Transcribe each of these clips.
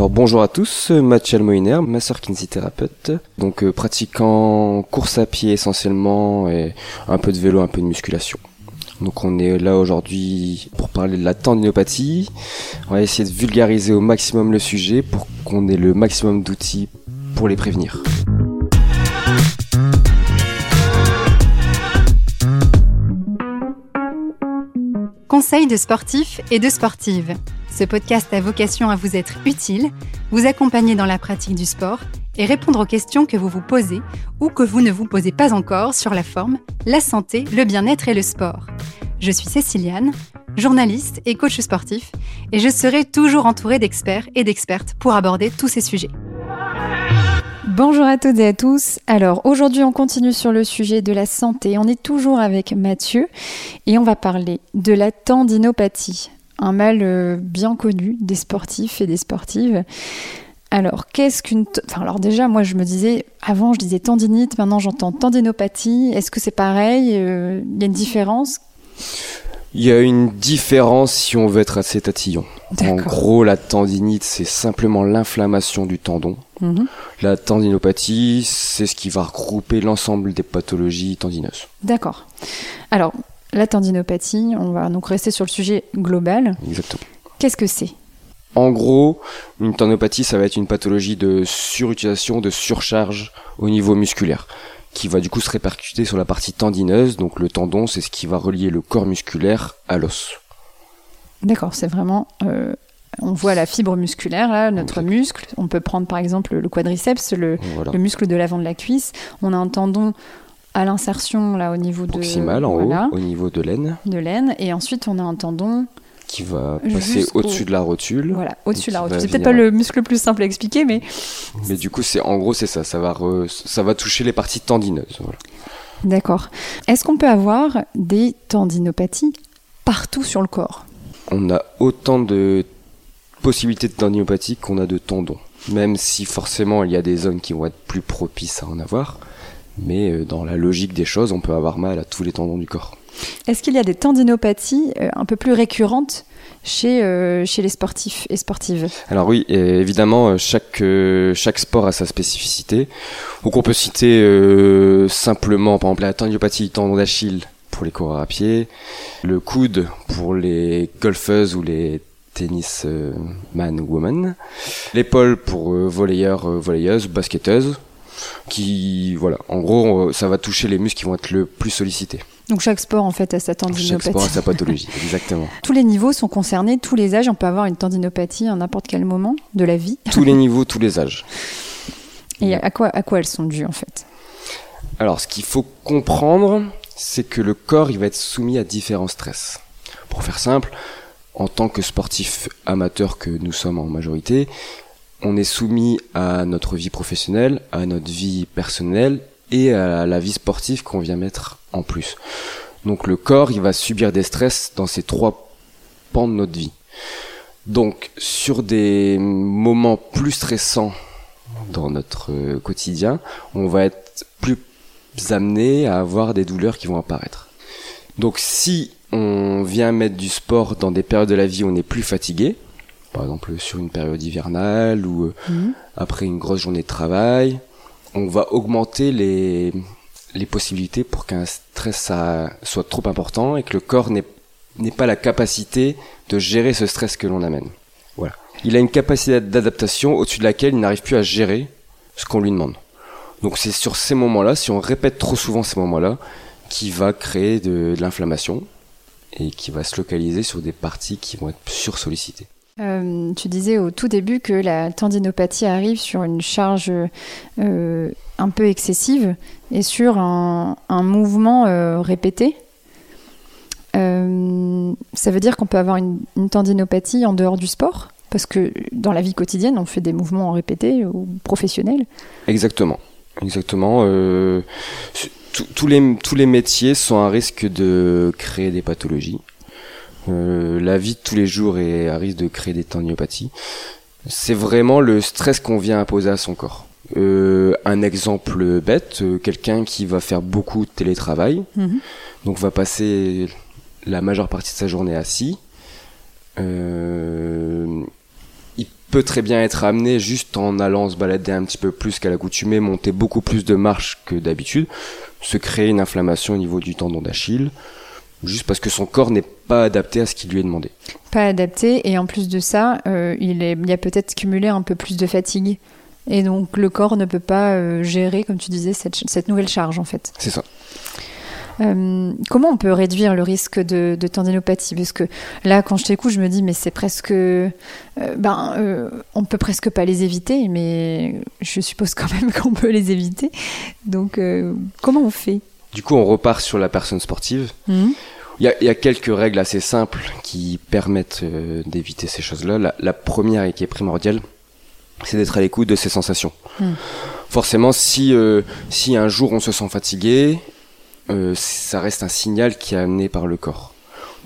Alors bonjour à tous, Mathieu Almoiner, masseur kinésithérapeute, donc euh, pratiquant course à pied essentiellement et un peu de vélo, un peu de musculation. Donc on est là aujourd'hui pour parler de la tendinopathie. On va essayer de vulgariser au maximum le sujet pour qu'on ait le maximum d'outils pour les prévenir. Conseils de sportifs et de sportives. Ce podcast a vocation à vous être utile, vous accompagner dans la pratique du sport et répondre aux questions que vous vous posez ou que vous ne vous posez pas encore sur la forme, la santé, le bien-être et le sport. Je suis Céciliane, journaliste et coach sportif, et je serai toujours entourée d'experts et d'expertes pour aborder tous ces sujets. Bonjour à toutes et à tous. Alors aujourd'hui on continue sur le sujet de la santé. On est toujours avec Mathieu et on va parler de la tendinopathie, un mal euh, bien connu des sportifs et des sportives. Alors, qu'est-ce qu'une. Enfin, alors déjà, moi, je me disais. Avant, je disais tendinite, maintenant, j'entends tendinopathie. Est-ce que c'est pareil euh, Il y a une différence? Il y a une différence si on veut être assez tatillon. En gros, la tendinite, c'est simplement l'inflammation du tendon. Mhm. La tendinopathie, c'est ce qui va regrouper l'ensemble des pathologies tendineuses. D'accord. Alors, la tendinopathie, on va donc rester sur le sujet global. Exactement. Qu'est-ce que c'est? En gros, une tendinopathie, ça va être une pathologie de surutilisation, de surcharge au niveau musculaire, qui va du coup se répercuter sur la partie tendineuse. Donc le tendon, c'est ce qui va relier le corps musculaire à l'os. D'accord, c'est vraiment euh, on voit la fibre musculaire, là, notre muscle. On peut prendre par exemple le quadriceps, le, le, muscle de l'avant de la cuisse. On a un tendon à l'insertion là au niveau proximal en haut, au niveau de l'aine. De l'aine et ensuite on a un tendon qui va passer au-dessus de la rotule. Voilà, au-dessus de la rotule. C'est peut-être pas le muscle le plus simple à expliquer, mais. Mais du coup, c'est en gros c'est ça. Ça va ça va toucher les parties tendineuses. D'accord. Est-ce qu'on peut avoir des tendinopathies partout sur le corps? On a autant de possibilités de tendinopathie qu'on a de tendons. Même si forcément il y a des zones qui vont être plus propices à en avoir mais euh, dans la logique des choses, on peut avoir mal à tous les tendons du corps. Est-ce qu'il y a des tendinopathies euh, un peu plus récurrentes chez, euh, chez les sportifs et sportives? Alors oui, évidemment, chaque, chaque sport a sa spécificité. Donc on peut citer simplement, par exemple, la tendinopathie tendon d'Achille pour les coureurs à pied, le coude pour les golfeuses ou les tennis man ou woman, l'épaule pour volleyeurs, volleyeuses, basketteuses, qui, voilà, en gros, ça va toucher les muscles qui vont être le plus sollicités. Donc chaque sport en fait a sa tendinopathie. Chaque sport a sa pathologie, exactement. Tous les niveaux sont concernés, tous les âges, on peut avoir une tendinopathie à n'importe quel moment de la vie. Tous les niveaux, tous les âges. Et à quoi, à quoi elles sont dues en fait? Alors ce qu'il faut comprendre, c'est que le corps il va être soumis à différents stress. Pour faire simple, en tant que sportif amateur que nous sommes en majorité, on est soumis à notre vie professionnelle, à notre vie personnelle et à la vie sportive qu'on vient mettre en plus. Donc le corps, il va subir des stress dans ces trois pans de notre vie. Donc sur des moments plus stressants dans notre quotidien, on va être plus amené à avoir des douleurs qui vont apparaître. Donc si on vient mettre du sport dans des périodes de la vie où on est plus fatigué, par exemple sur une période hivernale ou euh, mhm. après une grosse journée de travail, on va augmenter les, les possibilités pour qu'un stress soit trop important et que le corps n'ait pas la capacité de gérer ce stress que l'on amène. Voilà. Il a une capacité d'adaptation au-dessus de laquelle il n'arrive plus à gérer ce qu'on lui demande. Donc c'est sur ces moments-là, si on répète trop souvent ces moments-là, qui va créer de, de l'inflammation et qui va se localiser sur des parties qui vont être sursollicitées. Euh, tu disais au tout début que la tendinopathie arrive sur une charge euh, un peu excessive et sur un, mouvement euh, répété. ça veut dire qu'on peut avoir une, tendinopathie en dehors du sport? Parce que dans la vie quotidienne, on fait des mouvements répétés ou professionnels. Exactement. Exactement. tous les, tous les métiers sont à risque de créer des pathologies. Euh, la vie de tous les jours est à risque de créer des tendinopathies. C'est vraiment le stress qu'on vient imposer à son corps. Euh, un exemple bête, euh, quelqu'un qui va faire beaucoup de télétravail, mhm. donc va passer la majeure partie de sa journée assis. il peut très bien être amené juste en allant se balader un petit peu plus qu'à l'accoutumée, monter beaucoup plus de marches que d'habitude, se créer une inflammation au niveau du tendon d'Achille, juste parce que son corps n'est pas adapté à ce qui lui est demandé. Pas adapté, et en plus de ça, euh, il, est, il y a peut-être cumulé un peu plus de fatigue. Et donc le corps ne peut pas euh, gérer, comme tu disais, cette, cette nouvelle charge en fait. C'est ça. Euh, comment on peut réduire le risque de, de tendinopathie? Parce que là, quand je t'écoute, je me dis, mais c'est presque. ben, on peut presque pas les éviter, mais je suppose quand même qu'on peut les éviter. Donc, comment on fait? Du coup, on repart sur la personne sportive. Mhm. Il y a, il y a quelques règles assez simples qui permettent euh, d'éviter ces choses-là. La, la première et qui est primordiale, c'est d'être à l'écoute de ses sensations. Mm. Forcément, si, euh, si un jour on se sent fatigué, euh, ça reste un signal qui est amené par le corps.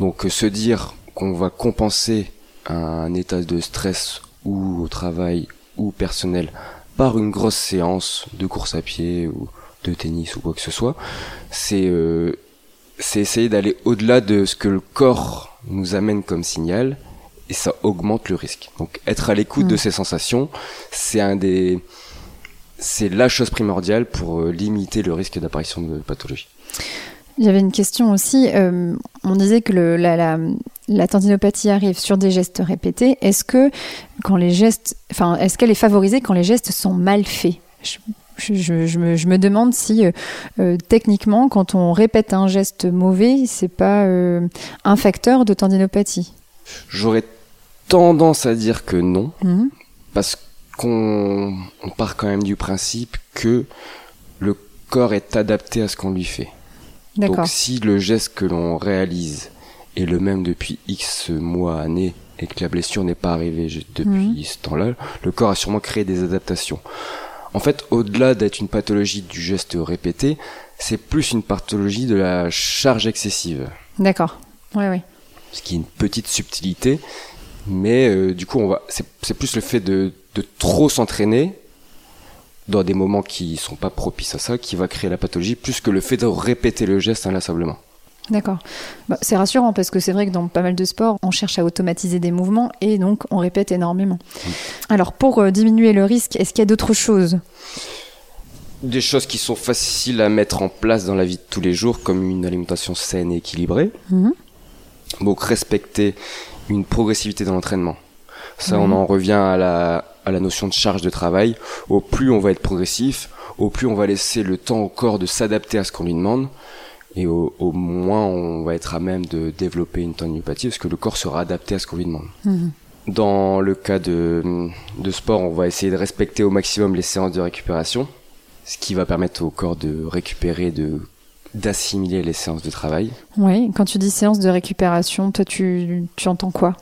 Donc euh, se dire qu'on va compenser un état de stress ou au travail ou personnel par une grosse séance de course à pied ou de tennis ou quoi que ce soit, c'est euh, c'est essayer d'aller au-delà de ce que le corps nous amène comme signal et ça augmente le risque. Donc être à l'écoute Mm. de ses sensations, c'est un des c'est la chose primordiale pour euh, limiter le risque d'apparition de pathologie. Il y avait une question aussi. euh, on disait que le- la, la- la tendinopathie arrive sur des gestes répétés. Est-ce que quand les gestes, enfin, est-ce qu'elle est favorisée quand les gestes sont mal faits? Je, je- je- je me, je me demande si euh, euh, techniquement, quand on répète un geste mauvais, c'est pas euh, un facteur de tendinopathie. J'aurais tendance à dire que non, Mhm. parce qu'on on part quand même du principe que le corps est adapté à ce qu'on lui fait. Donc si le geste que l'on réalise est le même depuis X mois, années, et que la blessure n'est pas arrivée depuis Mhm. ce temps-là, le corps a sûrement créé des adaptations. En fait, au-delà d'être une pathologie du geste répété, c'est plus une pathologie de la charge excessive. D'accord. Ouais, ouais. Ce qui est une petite subtilité, mais euh, du coup, on va, c'est, c'est plus le fait de, de trop s'entraîner dans des moments qui sont pas propices à ça, qui va créer la pathologie, plus que le fait de répéter le geste inlassablement. D'accord. Bah, c'est rassurant parce que c'est vrai que dans pas mal de sports, on cherche à automatiser des mouvements et donc on répète énormément. Alors pour euh, diminuer le risque, est-ce qu'il y a d'autres choses? Des choses qui sont faciles à mettre en place dans la vie de tous les jours, comme une alimentation saine et équilibrée. Mhm. Donc respecter une progressivité dans l'entraînement. Ça, on en revient à la, à la notion de charge de travail. Au plus on va être progressif, au plus on va laisser le temps au corps de s'adapter à ce qu'on lui demande. Et au, au moins on va être à même de développer une tendinopathie parce que le corps sera adapté à ce qu'on lui demande. Mhm. Dans le cas de, de sport, on va essayer de respecter au maximum les séances de récupération, ce qui va permettre au corps de récupérer, de d'assimiler les séances de travail. Oui, quand tu dis séance de récupération, toi tu, tu entends quoi?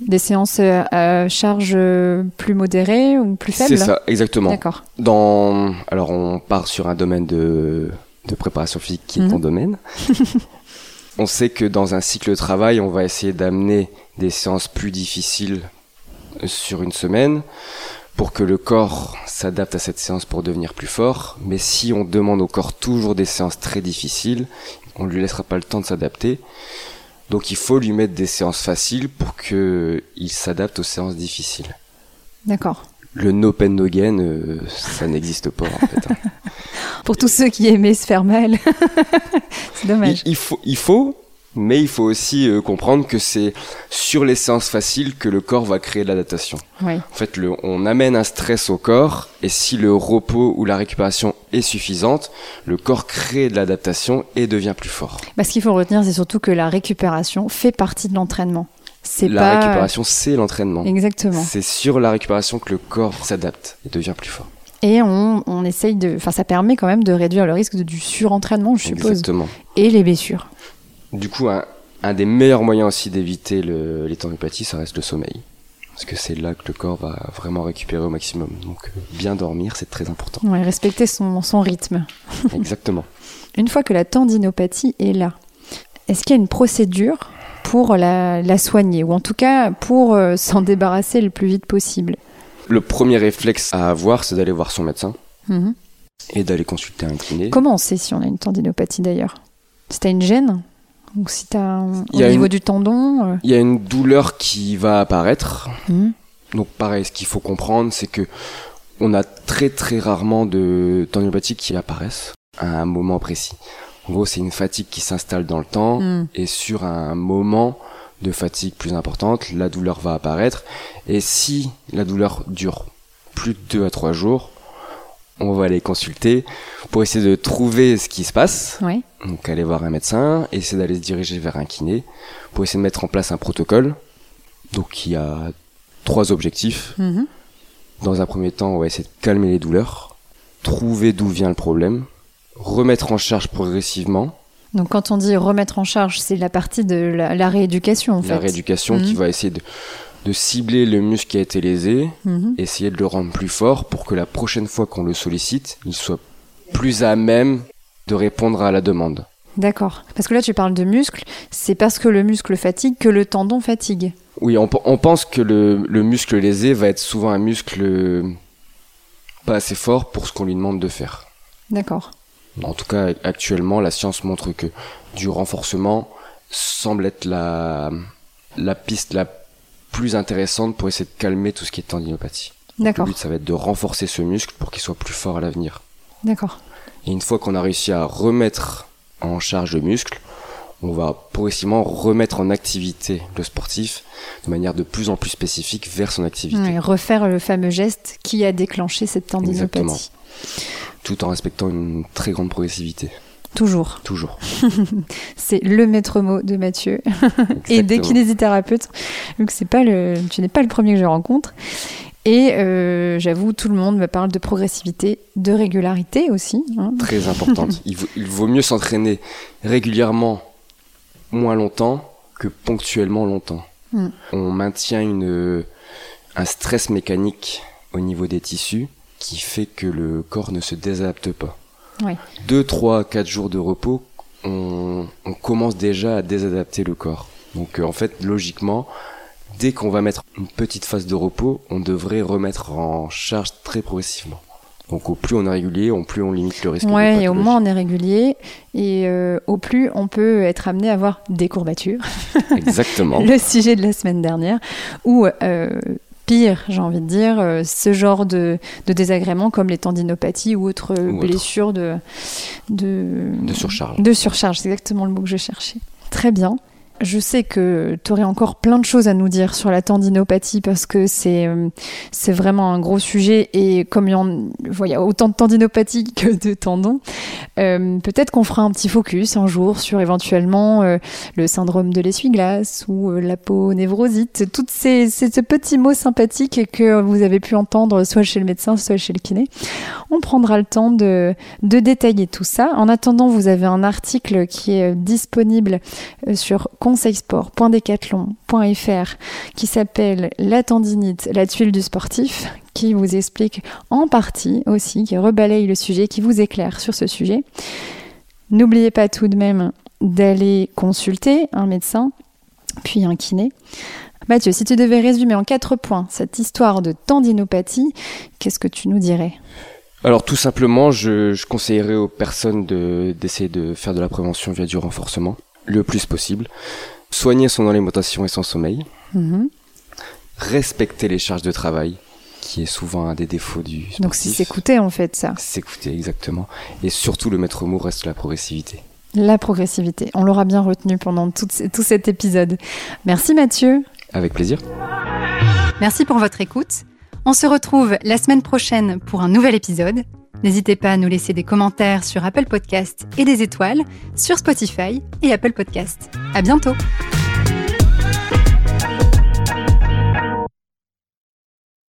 Des séances euh, à charge euh, plus modérée ou plus faible? C'est ça, exactement. D'accord. Dans, alors on part sur un domaine de, de préparation physique qui est Mhm. ton domaine. on sait que dans un cycle de travail, on va essayer d'amener des séances plus difficiles sur une semaine pour que le corps s'adapte à cette séance pour devenir plus fort. Mais si on demande au corps toujours des séances très difficiles, on lui laissera pas le temps de s'adapter. Donc il faut lui mettre des séances faciles pour que il s'adapte aux séances difficiles. D'accord. Le no pain no gain, euh, ça n'existe pas en fait. hein. Pour tous ceux qui aimaient se faire mal, c'est Il, dommage. il faut, il faut, mais il faut aussi euh, comprendre que c'est sur les séances faciles que le corps va créer de l'adaptation. Oui. En fait, le, on amène un stress au corps, et si le repos ou la récupération est suffisante, le corps crée de l'adaptation et devient plus fort. Bah, ce qu'il faut retenir, c'est surtout que la récupération fait partie de l'entraînement. C'est La pas récupération, c'est l'entraînement. exactement. C'est sur la récupération que le corps s'adapte et devient plus fort. Et on, on essaye de, enfin, ça permet quand même de réduire le risque de- du surentraînement, je suppose, Exactement. et les blessures. Du coup, un, un des meilleurs moyens aussi d'éviter le- les tendinopathies, ça reste le sommeil. Parce que c'est là que le corps va vraiment récupérer au maximum. Donc, euh, bien dormir, c'est très important. Ouais, respecter son, son rythme. Exactement. Une fois que la tendinopathie est là, est-ce qu'il y a une procédure pour la, la soigner, ou en tout cas pour euh, s'en débarrasser le plus vite possible Le premier réflexe à avoir, c'est d'aller voir son médecin Mhm. et d'aller consulter un kiné. Comment on sait si on a une tendinopathie d'ailleurs? Si tu as une gêne? Ou si tu as Il y au a niveau une- du tendon euh, Il y a une douleur qui va apparaître. mhm. Donc pareil, ce qu'il faut comprendre, c'est que on a très très rarement de tendinopathies qui apparaissent à un moment précis. En gros, c'est une fatigue qui s'installe dans le temps Mm. et sur un moment de fatigue plus importante, la douleur va apparaître. Et si la douleur dure plus de 2 à 3 jours, on va aller consulter pour essayer de trouver ce qui se passe. Ouais. Donc aller voir un médecin, essayer d'aller se diriger vers un kiné pour essayer de mettre en place un protocole. Donc il y a trois objectifs. Mhm. Dans un premier temps, on va essayer de calmer les douleurs, trouver d'où vient le problème, remettre en charge progressivement Donc quand on dit remettre en charge, c'est la partie de la, la rééducation en la fait. rééducation Mhm. qui va essayer de, de cibler le muscle qui a été lésé, Mhm. essayer de le rendre plus fort pour que la prochaine fois qu'on le sollicite, il soit plus à même de répondre à la demande. D'accord. Parce que là tu parles de muscle, c'est parce que le muscle fatigue que le tendon fatigue. Oui, on, pe- on pense que le, le muscle lésé va être souvent un muscle pas assez fort pour ce qu'on lui demande de faire. D'accord. En tout cas, actuellement, la science montre que du renforcement semble être la, la piste la plus intéressante pour essayer de calmer tout ce qui est tendinopathie. Le D'accord. but, ça va être de renforcer ce muscle pour qu'il soit plus fort à l'avenir. D'accord. Et une fois qu'on a réussi à remettre en charge le muscle, on va progressivement remettre en activité le sportif de manière de plus en plus spécifique vers son activité, Ouais, refaire le fameux geste qui a déclenché cette tendinopathie. Exactement. Tout en respectant une très grande progressivité. Toujours. Toujours. C'est le maître mot de Mathieu et des kinésithérapeutes. Donc c'est pas le, tu n'es pas le premier que je rencontre. Et euh, j'avoue, tout le monde me parle de progressivité, de régularité aussi. hein. Très importante. il, vaut, il vaut mieux s'entraîner régulièrement moins longtemps que ponctuellement longtemps. Mm. On maintient une, un stress mécanique au niveau des tissus qui fait que le corps ne se désadapte pas. Ouais. Deux, trois, quatre jours de repos, on, on commence déjà à désadapter le corps. Donc euh, en fait, logiquement, dès qu'on va mettre une petite phase de repos, on devrait remettre en charge très progressivement. Donc au plus on est régulier, au plus on limite le risque de Ouais, et au moins on est régulier et euh, au plus on peut être amené à avoir des courbatures. Exactement. Le sujet de la semaine dernière, ou euh, pire, j'ai envie de dire, euh, ce genre de, de désagréments comme les tendinopathies ou autres euh, Ou autres. blessures de, de, De surcharge. De surcharge, c'est exactement le mot que je cherchais. Très bien. Je sais que tu aurais encore plein de choses à nous dire sur la tendinopathie parce que c'est euh, c'est vraiment un gros sujet et comme il y, a autant de tendinopathie que de tendons, euh, peut-être qu'on fera un petit focus un jour sur éventuellement euh, le syndrome de l'essuie-glace ou euh, l'aponevrosite, tous ces, ces, ces petits mots sympathiques que vous avez pu entendre soit chez le médecin, soit chez le kiné. On prendra le temps de, de détailler tout ça. En attendant, vous avez un article qui est disponible sur conseilsport.decathlon.fr qui s'appelle La tendinite, la tuile du sportif, qui vous explique en partie aussi, qui rebalaye le sujet, qui vous éclaire sur ce sujet. N'oubliez pas tout de même d'aller consulter un médecin, puis un kiné. Mathieu, si tu devais résumer en quatre points cette histoire de tendinopathie, qu'est-ce que tu nous dirais? Alors tout simplement, je, conseillerais aux personnes de- d'essayer de faire de la prévention via du renforcement le plus possible. Soigner son alimentation et son sommeil. Mhm. Respecter les charges de travail, qui est souvent un des défauts du sportif. Donc c'est s'écouter en fait ça. S'écouter, exactement. Et surtout, le maître mot reste la progressivité. La progressivité. On l'aura bien retenu pendant tout, tout cet épisode. Merci Mathieu. Avec plaisir. Merci pour votre écoute. On se retrouve la semaine prochaine pour un nouvel épisode. N'hésitez pas à nous laisser des commentaires sur Apple Podcast et des étoiles sur Spotify et Apple Podcast. À bientôt!